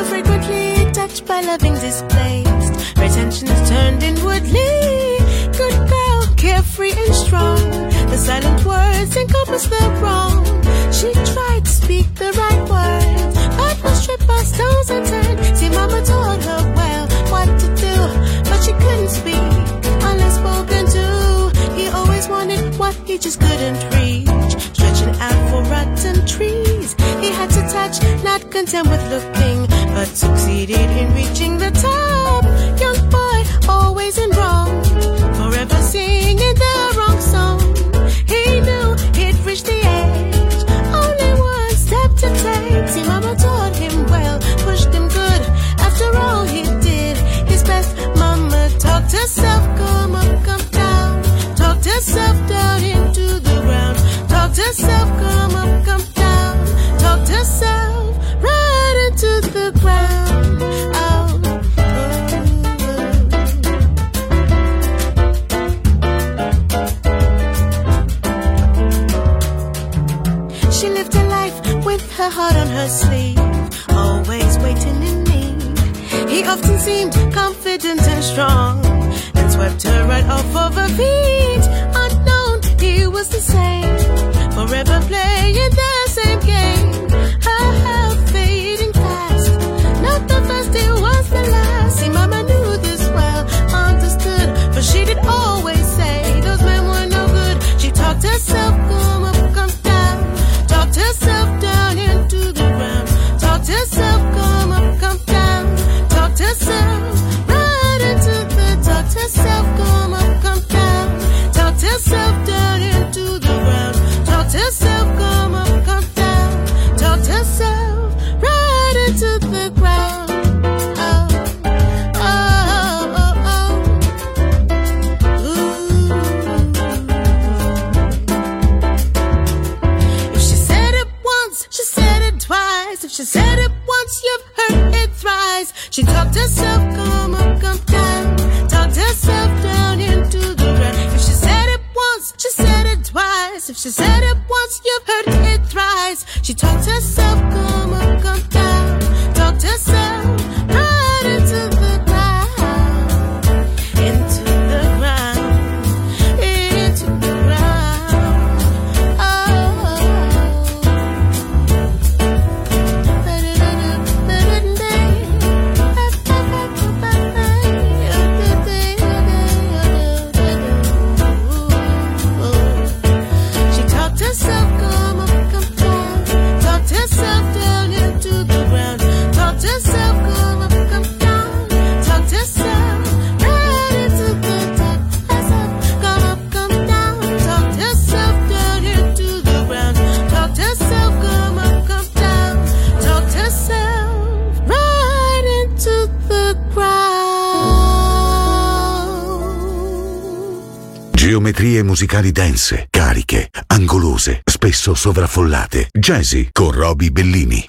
so frequently touched by loving displaced. her attention is turned inwardly. Good girl, carefree and strong. The silent words encompass the wrong. She tried to speak the right words, but was tripped by stones and turned. See, Mama told her well what to do, but she couldn't speak unless spoken to. He always wanted what he just couldn't reach, stretching out for rotten trees content with looking, but succeeded in reaching the top. Young boy, always in wrong, forever singing the wrong song. He knew he'd reached the edge, only one step to take. See, mama taught him well, pushed him good. After all, he did his best. Mama talked herself, come up, come down. Talked herself down into the ground. Talked herself, come up, come Talked herself right into the ground. Oh. She lived her life with her heart on her sleeve, always waiting in need. He often seemed confident and strong, and swept her right off of her feet. Unknown, he was the same, forever playing the same game. Talked Geometrie musicali dense, cariche, angolose, spesso sovraffollate. Jazzy con Roby Bellini.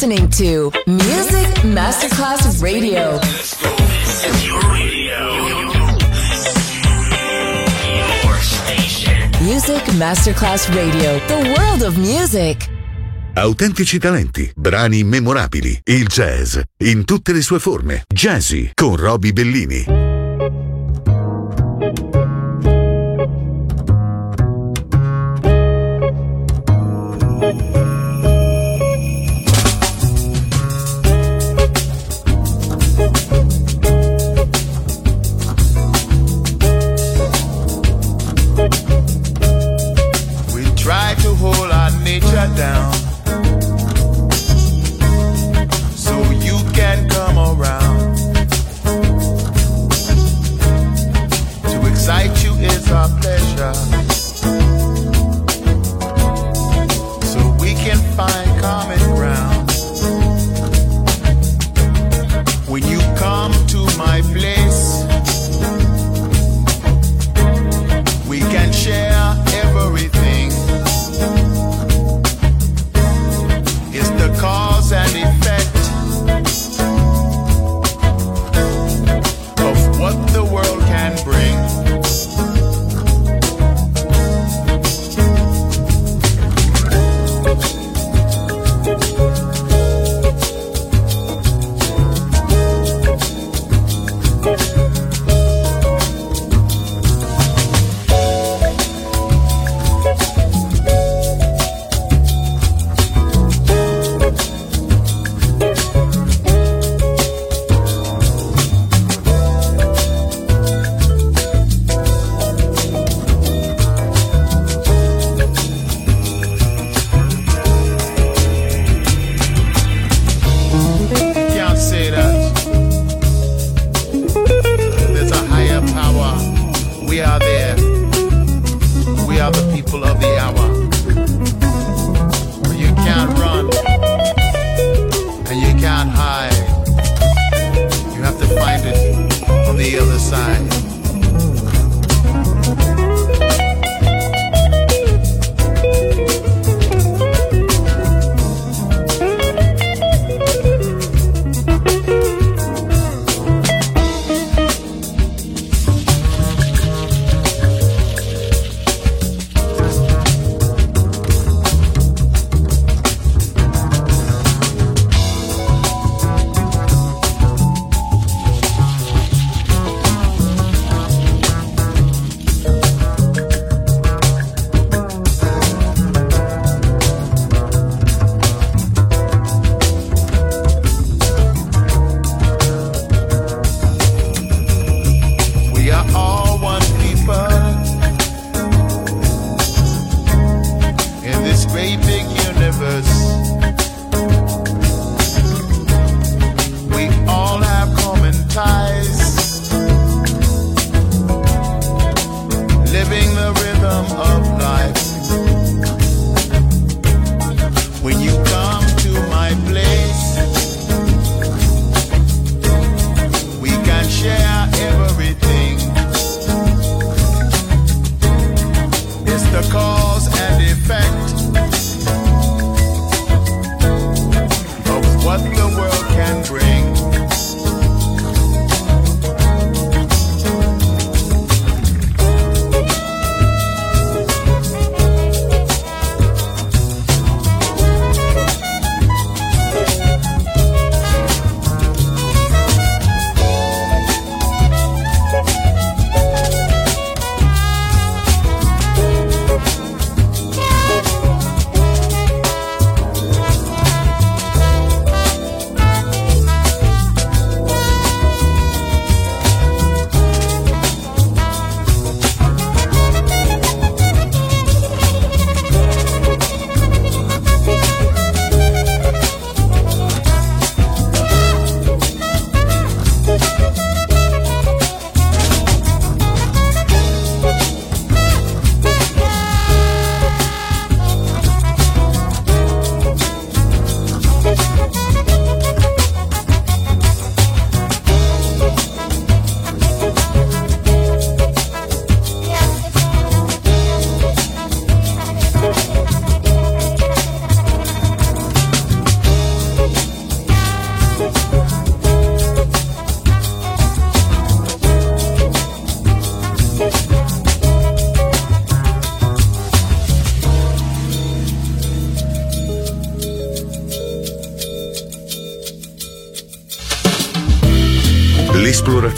listening to Music Masterclass Radio. This is your radio. Your station. Music Masterclass Radio, the world of music. Autentici talenti, brani immemorabili, il jazz, in tutte le sue forme. Jazzy con Roby Bellini. thank